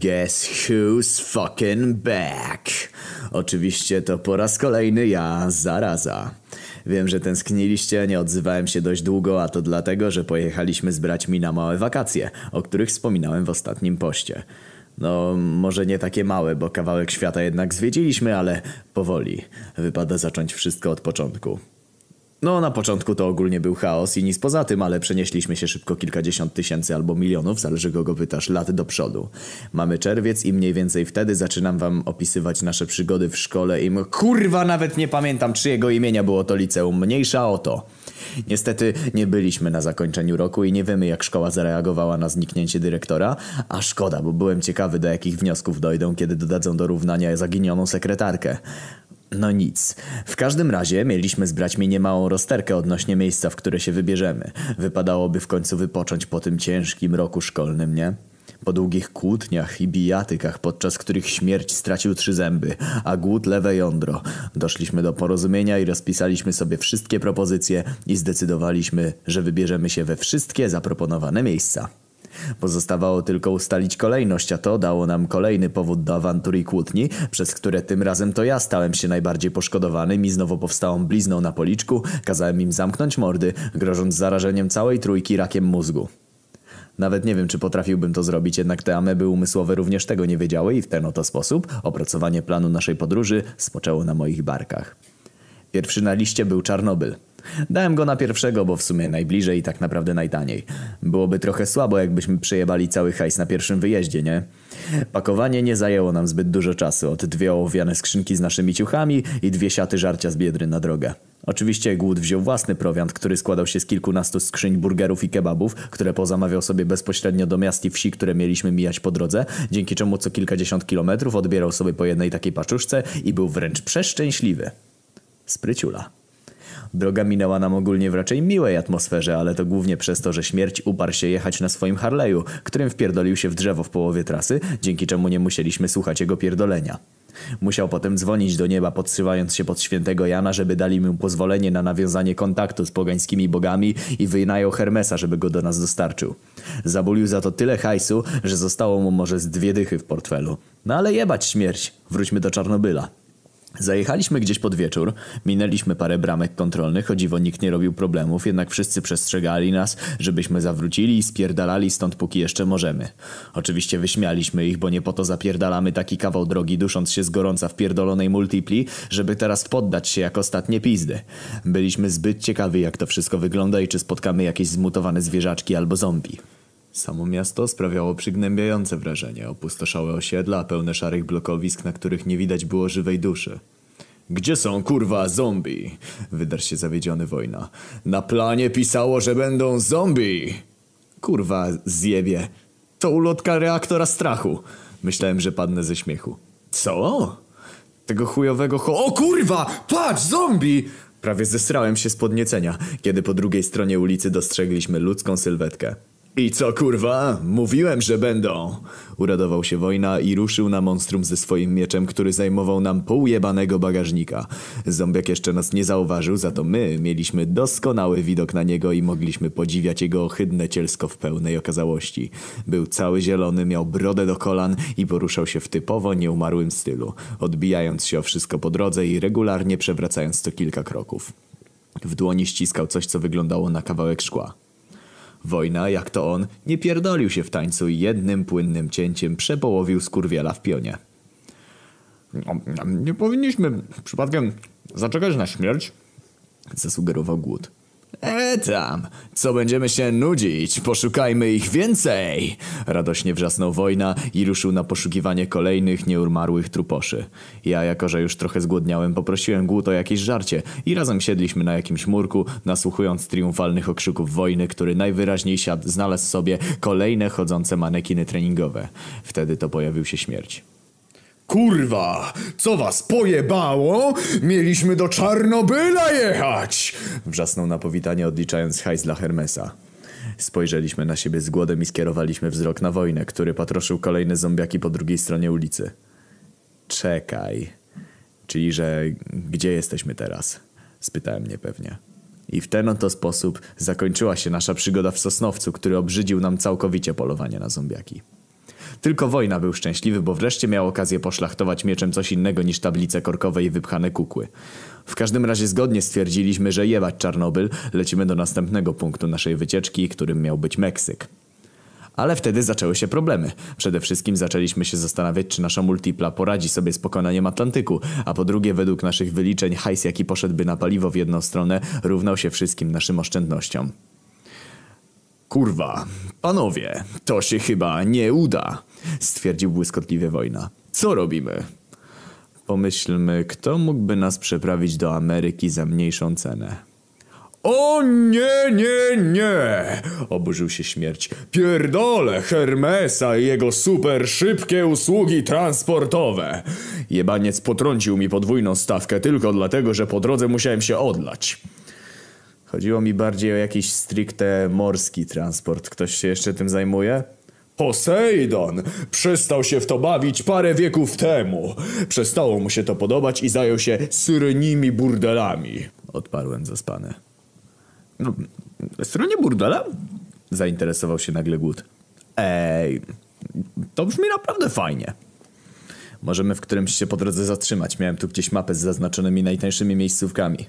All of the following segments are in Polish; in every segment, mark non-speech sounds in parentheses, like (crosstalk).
Guess who's fucking back? Oczywiście to po raz kolejny ja, zaraza. Wiem, że tęskniliście, nie odzywałem się dość długo, a to dlatego, że pojechaliśmy z braćmi na małe wakacje, o których wspominałem w ostatnim poście. No, może nie takie małe, bo kawałek świata jednak zwiedziliśmy, ale powoli. Wypada zacząć wszystko od początku. No, na początku to ogólnie był chaos i nic poza tym, ale przenieśliśmy się szybko kilkadziesiąt tysięcy albo milionów, zależy kogo pytasz, lat do przodu. Mamy czerwiec i mniej więcej wtedy zaczynam wam opisywać nasze przygody w szkole i kurwa nawet nie pamiętam czyjego imienia było to liceum, mniejsza o to. Niestety nie byliśmy na zakończeniu roku i nie wiemy jak szkoła zareagowała na zniknięcie dyrektora, a szkoda, bo byłem ciekawy do jakich wniosków dojdą, kiedy dodadzą do równania zaginioną sekretarkę. No nic. W każdym razie mieliśmy z braćmi niemałą rozterkę odnośnie miejsca, w które się wybierzemy. Wypadałoby w końcu wypocząć po tym ciężkim roku szkolnym, nie? Po długich kłótniach i bijatykach, podczas których śmierć stracił trzy zęby, a głód lewe jądro, doszliśmy do porozumienia i rozpisaliśmy sobie wszystkie propozycje i zdecydowaliśmy, że wybierzemy się we wszystkie zaproponowane miejsca. Pozostawało tylko ustalić kolejność, a to dało nam kolejny powód do awantur i kłótni, przez które tym razem to ja stałem się najbardziej poszkodowanym i znowu powstałą blizną na policzku, kazałem im zamknąć mordy, grożąc zarażeniem całej trójki rakiem mózgu. Nawet nie wiem, czy potrafiłbym to zrobić, jednak te ameby umysłowe również tego nie wiedziały i w ten oto sposób opracowanie planu naszej podróży spoczęło na moich barkach. Pierwszy na liście był Czarnobyl. Dałem go na pierwszego, bo w sumie najbliżej i tak naprawdę najtaniej. Byłoby trochę słabo, jakbyśmy przejebali cały hajs na pierwszym wyjeździe, nie? Pakowanie nie zajęło nam zbyt dużo czasu. Od dwie ołowiane skrzynki z naszymi ciuchami i dwie siaty żarcia z biedry na drogę. Oczywiście głód wziął własny prowiant, który składał się z kilkunastu skrzyń burgerów i kebabów, które pozamawiał sobie bezpośrednio do miast i wsi, które mieliśmy mijać po drodze, dzięki czemu co kilkadziesiąt kilometrów odbierał sobie po jednej takiej paczuszce i był wręcz przeszczęśliwy. Spryciula. Droga minęła nam ogólnie w raczej miłej atmosferze, ale to głównie przez to, że śmierć uparł się jechać na swoim Harley'u, którym wpierdolił się w drzewo w połowie trasy, dzięki czemu nie musieliśmy słuchać jego pierdolenia. Musiał potem dzwonić do nieba, podszywając się pod świętego Jana, żeby dali mu pozwolenie na nawiązanie kontaktu z pogańskimi bogami i wynajął Hermesa, żeby go do nas dostarczył. Zabulił za to tyle hajsu, że zostało mu może z dwie dychy w portfelu. No ale jebać śmierć, wróćmy do Czarnobyla. Zajechaliśmy gdzieś pod wieczór, minęliśmy parę bramek kontrolnych, o dziwo nikt nie robił problemów, jednak wszyscy przestrzegali nas, żebyśmy zawrócili i spierdalali stąd póki jeszcze możemy. Oczywiście wyśmialiśmy ich, bo nie po to zapierdalamy taki kawał drogi, dusząc się z gorąca w pierdolonej multipli, żeby teraz poddać się jak ostatnie pizdy. Byliśmy zbyt ciekawi jak to wszystko wygląda i czy spotkamy jakieś zmutowane zwierzaczki albo zombie. Samo miasto sprawiało przygnębiające wrażenie. Opustoszałe osiedla, pełne szarych blokowisk, na których nie widać było żywej duszy. Gdzie są kurwa zombie? Wydarł się zawiedziony wojna. Na planie pisało, że będą zombie! Kurwa, zjebie. To ulotka reaktora strachu. Myślałem, że padnę ze śmiechu. Co? Tego chujowego ho... O kurwa! Patrz, zombie! Prawie zesrałem się z podniecenia, kiedy po drugiej stronie ulicy dostrzegliśmy ludzką sylwetkę. I co kurwa? Mówiłem, że będą! Uradował się wojna i ruszył na monstrum ze swoim mieczem, który zajmował nam pół jebanego bagażnika. Zombiak jeszcze nas nie zauważył, za to my mieliśmy doskonały widok na niego i mogliśmy podziwiać jego ohydne cielsko w pełnej okazałości. Był cały zielony, miał brodę do kolan i poruszał się w typowo nieumarłym stylu, odbijając się o wszystko po drodze i regularnie przewracając co kilka kroków. W dłoni ściskał coś, co wyglądało na kawałek szkła. Wojna, jak to on, nie pierdolił się w tańcu i jednym płynnym cięciem przepołowił skurwiela w pionie. No, Nie powinniśmy przypadkiem zaczekać na śmierć? Zasugerował głód. E tam, co będziemy się nudzić, poszukajmy ich więcej! Radośnie wrzasnął wojna i ruszył na poszukiwanie kolejnych nieumarłych truposzy. Ja, jako że już trochę zgłodniałem, poprosiłem głód o jakieś żarcie i razem siedliśmy na jakimś murku, nasłuchując triumfalnych okrzyków wojny, który najwyraźniej siadł, znalazł sobie kolejne chodzące manekiny treningowe. Wtedy to pojawił się śmierć. Kurwa, co was pojebało? Mieliśmy do Czarnobyla jechać! Wrzasnął na powitanie odliczając hajs dla Hermesa. Spojrzeliśmy na siebie z głodem i skierowaliśmy wzrok na wojnę, który patroszył kolejne zombiaki po drugiej stronie ulicy. Czekaj. Czyli, że gdzie jesteśmy teraz? Spytałem niepewnie. I w ten oto sposób zakończyła się nasza przygoda w Sosnowcu, który obrzydził nam całkowicie polowanie na zombiaki. Tylko wojna był szczęśliwy, bo wreszcie miał okazję poszlachtować mieczem coś innego niż tablice korkowe i wypchane kukły. W każdym razie zgodnie stwierdziliśmy, że jebać Czarnobyl, lecimy do następnego punktu naszej wycieczki, którym miał być Meksyk. Ale wtedy zaczęły się problemy. Przede wszystkim zaczęliśmy się zastanawiać, czy nasza multipla poradzi sobie z pokonaniem Atlantyku, a po drugie, według naszych wyliczeń, hajs jaki poszedłby na paliwo w jedną stronę, równał się wszystkim naszym oszczędnościom. Kurwa, panowie, to się chyba nie uda, stwierdził błyskotliwie wojna. Co robimy? Pomyślmy, kto mógłby nas przeprawić do Ameryki za mniejszą cenę. O nie, nie, nie! Oburzył się śmierć. Pierdolę Hermesa i jego super szybkie usługi transportowe. Jebaniec potrącił mi podwójną stawkę tylko dlatego, że po drodze musiałem się odlać. Chodziło mi bardziej o jakiś stricte morski transport. Ktoś się jeszcze tym zajmuje? Posejdon przestał się w to bawić parę wieków temu. Przestało mu się to podobać i zajął się syrenimi burdelami. Odparłem zaspany. No, stronie burdela? Zainteresował się nagle Głód. Ej, to brzmi naprawdę fajnie. Możemy w którymś się po drodze zatrzymać. Miałem tu gdzieś mapę z zaznaczonymi najtańszymi miejscówkami.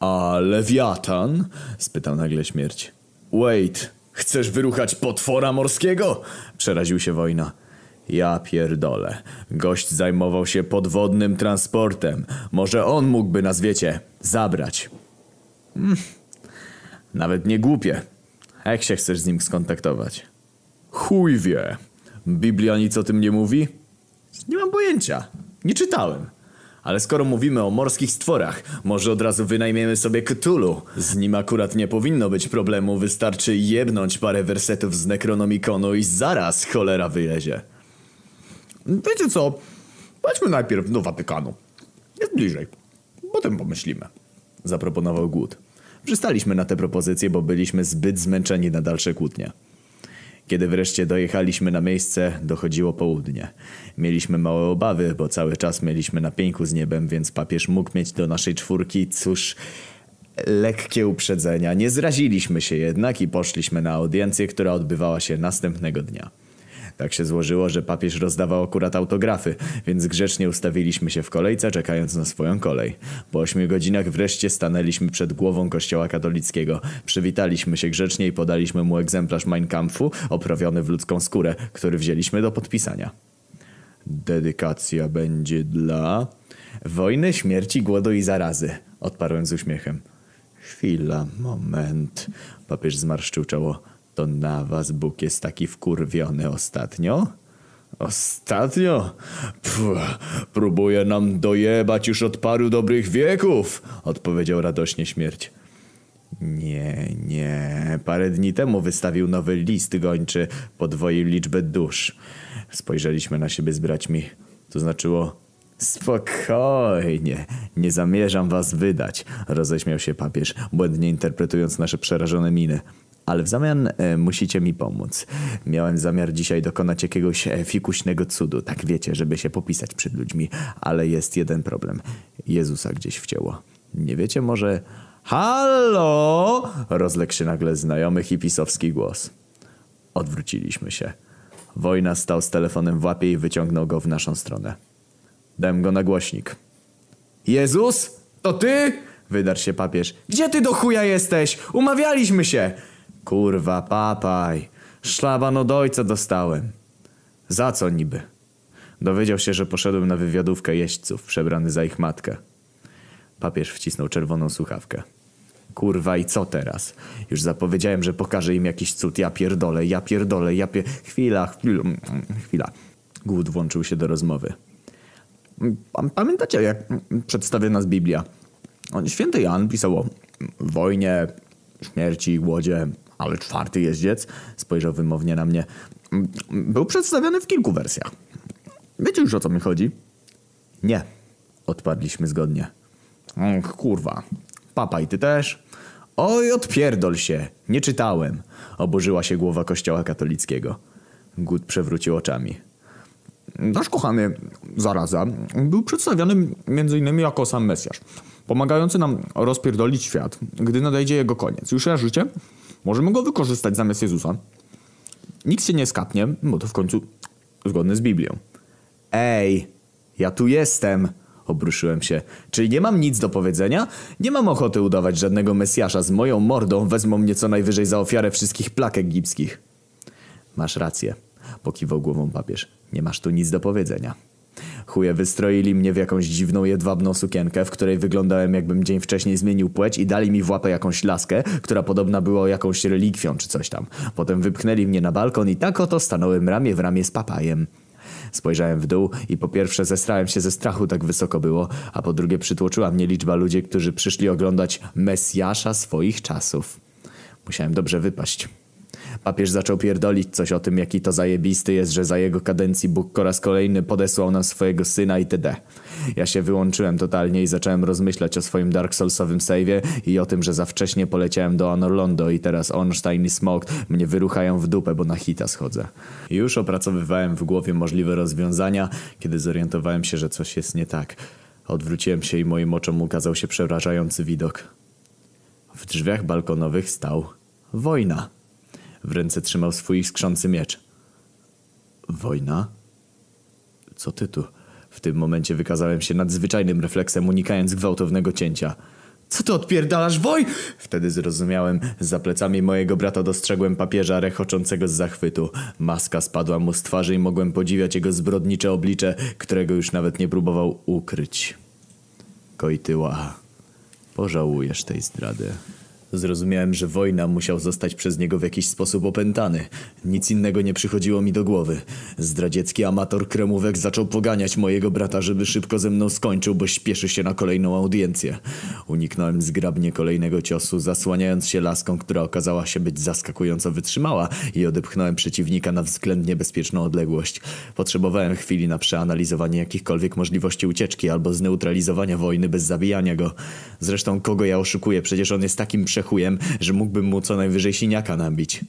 A Lewiatan? spytał nagle śmierć. Wait, chcesz wyruchać potwora morskiego? Przeraził się wojna. Ja pierdolę. Gość zajmował się podwodnym transportem. Może on mógłby nas, wiecie, zabrać. Hmm. Nawet nie głupie. Jak się chcesz z nim skontaktować? Chuj wie. Biblia nic o tym nie mówi? Nie mam pojęcia. Nie czytałem. Ale skoro mówimy o morskich stworach, może od razu wynajmiemy sobie Cthulhu. Z nim akurat nie powinno być problemu, wystarczy jebnąć parę wersetów z Necronomiconu i zaraz cholera wylezie. Wiecie co? Chodźmy najpierw do Watykanu. Jest bliżej. Potem pomyślimy. Zaproponował Głód. Przystaliśmy na tę propozycję, bo byliśmy zbyt zmęczeni na dalsze kłótnie. Kiedy wreszcie dojechaliśmy na miejsce, dochodziło południe. Mieliśmy małe obawy, bo cały czas mieliśmy na pieńku z niebem, więc papież mógł mieć do naszej czwórki, cóż, lekkie uprzedzenia. Nie zraziliśmy się jednak i poszliśmy na audiencję, która odbywała się następnego dnia. Tak się złożyło, że papież rozdawał akurat autografy, więc grzecznie ustawiliśmy się w kolejce, czekając na swoją kolej. Po ośmiu godzinach wreszcie stanęliśmy przed głową kościoła katolickiego. Przywitaliśmy się grzecznie i podaliśmy mu egzemplarz Mein Kampfu, oprawiony w ludzką skórę, który wzięliśmy do podpisania. Dedykacja będzie dla... Wojny, śmierci, głodu i zarazy, odparłem z uśmiechem. Chwila, moment. Papież zmarszczył czoło. To na was Bóg jest taki wkurwiony ostatnio? Ostatnio? Pff, próbuje nam dojebać już od paru dobrych wieków, odpowiedział radośnie śmierć. Nie, nie. Parę dni temu wystawił nowy list gończy, podwoił liczbę dusz. Spojrzeliśmy na siebie z braćmi. To znaczyło Spokojnie, nie zamierzam was wydać, roześmiał się papież, błędnie interpretując nasze przerażone miny. Ale w zamian e, musicie mi pomóc. Miałem zamiar dzisiaj dokonać jakiegoś e, fikuśnego cudu, tak wiecie, żeby się popisać przed ludźmi. Ale jest jeden problem. Jezusa gdzieś wcięło. Nie wiecie może... Halo! Rozległ się nagle znajomy hipisowski głos. Odwróciliśmy się. Wojna stał z telefonem w łapie i wyciągnął go w naszą stronę. Dałem go na głośnik. Jezus? To ty? Wydarł się papież. Gdzie ty do chuja jesteś? Umawialiśmy się! Kurwa, papaj. Szlaban od ojca dostałem. Za co niby? Dowiedział się, że poszedłem na wywiadówkę jeźdźców, przebrany za ich matkę. Papież wcisnął czerwoną słuchawkę. Kurwa i co teraz? Już zapowiedziałem, że pokażę im jakiś cud. Ja pierdolę, ja pierdolę, ja pier... Chwila, chwila, chwila. Głód włączył się do rozmowy. Pamiętacie, jak przedstawia nas Biblia? Święty Jan pisał o wojnie, śmierci, głodzie, ale czwarty jeździec, spojrzał wymownie na mnie, był przedstawiony w kilku wersjach. Wiecie już o co mi chodzi? Nie, odpadliśmy zgodnie. Och, kurwa. Papa i ty też? Oj, odpierdol się. Nie czytałem. Oburzyła się głowa kościoła katolickiego. Gut przewrócił oczami. Nasz kochany zaraza był przedstawiony m.in. jako sam Mesjasz, pomagający nam rozpierdolić świat, gdy nadejdzie jego koniec. Już życie? Możemy go wykorzystać zamiast Jezusa. nikt się nie skapnie, bo to w końcu zgodne z Biblią. Ej, ja tu jestem, obruszyłem się. Czyli nie mam nic do powiedzenia? Nie mam ochoty udawać żadnego Mesjasza z moją mordą, wezmą mnie co najwyżej za ofiarę wszystkich plak egipskich. Masz rację, pokiwał głową papież. Nie masz tu nic do powiedzenia. Chuje wystroili mnie w jakąś dziwną, jedwabną sukienkę, w której wyglądałem jakbym dzień wcześniej zmienił płeć i dali mi w łapę jakąś laskę, która podobna była jakąś relikwią czy coś tam. Potem wypchnęli mnie na balkon i tak oto stanąłem ramię w ramię z papajem. Spojrzałem w dół i po pierwsze zestrałem się ze strachu, tak wysoko było, a po drugie przytłoczyła mnie liczba ludzi, którzy przyszli oglądać Mesjasza swoich czasów. Musiałem dobrze wypaść. Papież zaczął pierdolić coś o tym, jaki to zajebisty jest, że za jego kadencji Bóg po raz kolejny podesłał nam swojego syna itd. Ja się wyłączyłem totalnie i zacząłem rozmyślać o swoim Dark Soulsowym save'ie i o tym, że za wcześnie poleciałem do Anorlondo i teraz Ornstein i Smog mnie wyruchają w dupę, bo na hita schodzę. Już opracowywałem w głowie możliwe rozwiązania, kiedy zorientowałem się, że coś jest nie tak. Odwróciłem się i moim oczom ukazał się przerażający widok. W drzwiach balkonowych stał wojna. W ręce trzymał swój skrzący miecz. Wojna? Co ty tu? W tym momencie wykazałem się nadzwyczajnym refleksem, unikając gwałtownego cięcia. Co ty odpierdalasz, woj? Wtedy zrozumiałem. Za plecami mojego brata dostrzegłem papieża rechoczącego z zachwytu. Maska spadła mu z twarzy i mogłem podziwiać jego zbrodnicze oblicze, którego już nawet nie próbował ukryć. Kojtyła, pożałujesz tej zdrady. Zrozumiałem, że wojna musiał zostać przez niego w jakiś sposób opętany. Nic innego nie przychodziło mi do głowy. Zdradziecki amator kremówek zaczął poganiać mojego brata, żeby szybko ze mną skończył, bo śpieszy się na kolejną audiencję. Uniknąłem zgrabnie kolejnego ciosu, zasłaniając się laską, która okazała się być zaskakująco wytrzymała i odepchnąłem przeciwnika na względnie bezpieczną odległość. Potrzebowałem chwili na przeanalizowanie jakichkolwiek możliwości ucieczki albo zneutralizowania wojny bez zabijania go. Zresztą kogo ja oszukuję? Przecież on jest takim prze przechujem, że mógłbym mu co najwyżej siniaka nabić.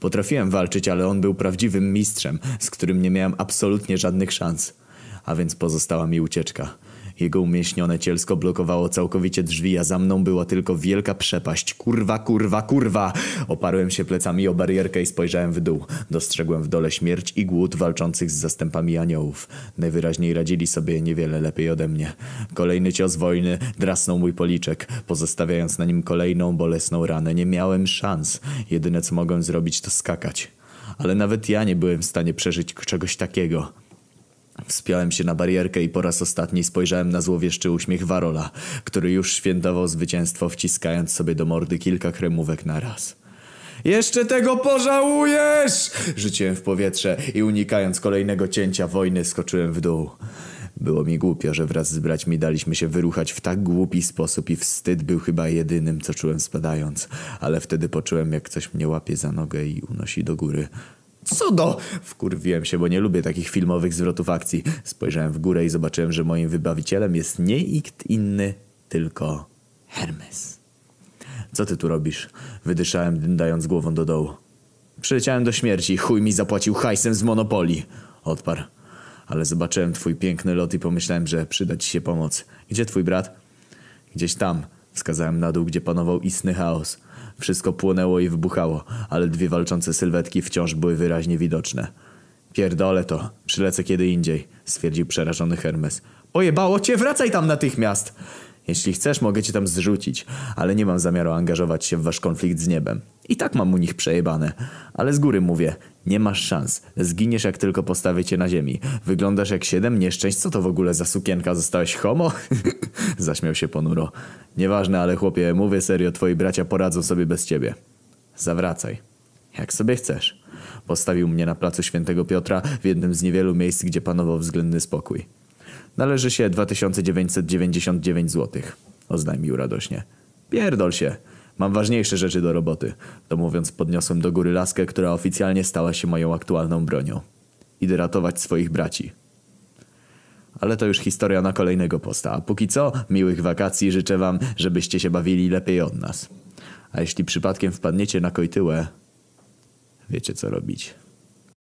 Potrafiłem walczyć, ale on był prawdziwym mistrzem, z którym nie miałem absolutnie żadnych szans. A więc pozostała mi ucieczka. Jego umieśnione cielsko blokowało całkowicie drzwi, a za mną była tylko wielka przepaść. Kurwa, kurwa, kurwa! Oparłem się plecami o barierkę i spojrzałem w dół. Dostrzegłem w dole śmierć i głód walczących z zastępami aniołów. Najwyraźniej radzili sobie niewiele lepiej ode mnie. Kolejny cios wojny drasnął mój policzek, pozostawiając na nim kolejną bolesną ranę. Nie miałem szans. Jedyne co mogłem zrobić to skakać. Ale nawet ja nie byłem w stanie przeżyć czegoś takiego. Wspiąłem się na barierkę i po raz ostatni spojrzałem na złowieszczy uśmiech Warola, który już świętował zwycięstwo, wciskając sobie do mordy kilka kremówek na raz. Jeszcze tego pożałujesz! Rzuciłem w powietrze i unikając kolejnego cięcia wojny skoczyłem w dół. Było mi głupio, że wraz z braćmi daliśmy się wyruchać w tak głupi sposób i wstyd był chyba jedynym, co czułem spadając. Ale wtedy poczułem, jak coś mnie łapie za nogę i unosi do góry. Co do... Wkurwiłem się, bo nie lubię takich filmowych zwrotów akcji. Spojrzałem w górę i zobaczyłem, że moim wybawicielem jest nie nikt inny, tylko Hermes. Co ty tu robisz? Wydyszałem, dyndając głową do dołu. Przyleciałem do śmierci, chuj mi zapłacił hajsem z Monopolii. Odparł. Ale zobaczyłem twój piękny lot i pomyślałem, że przyda ci się pomoc. Gdzie twój brat? Gdzieś tam. Wskazałem na dół, gdzie panował istny chaos. Wszystko płonęło i wybuchało, ale dwie walczące sylwetki wciąż były wyraźnie widoczne. Pierdolę to, przylecę kiedy indziej, stwierdził przerażony Hermes. Pojebało cię, wracaj tam natychmiast! Jeśli chcesz, mogę cię tam zrzucić, ale nie mam zamiaru angażować się w wasz konflikt z niebem. I tak mam u nich przejebane. Ale z góry mówię, nie masz szans. Zginiesz jak tylko postawię cię na ziemi. Wyglądasz jak siedem nieszczęść. Co to w ogóle za sukienka? Zostałeś homo? (laughs) Zaśmiał się ponuro. Nieważne, ale chłopie, mówię serio, twoi bracia poradzą sobie bez ciebie. Zawracaj. Jak sobie chcesz. Postawił mnie na placu Świętego Piotra w jednym z niewielu miejsc, gdzie panował względny spokój. Należy się 2999 zł. Oznajmił radośnie. Pierdol się. Mam ważniejsze rzeczy do roboty. To mówiąc podniosłem do góry laskę, która oficjalnie stała się moją aktualną bronią. Idę ratować swoich braci. Ale to już historia na kolejnego posta. A póki co, miłych wakacji życzę wam, żebyście się bawili lepiej od nas. A jeśli przypadkiem wpadniecie na kojtyłę, wiecie co robić.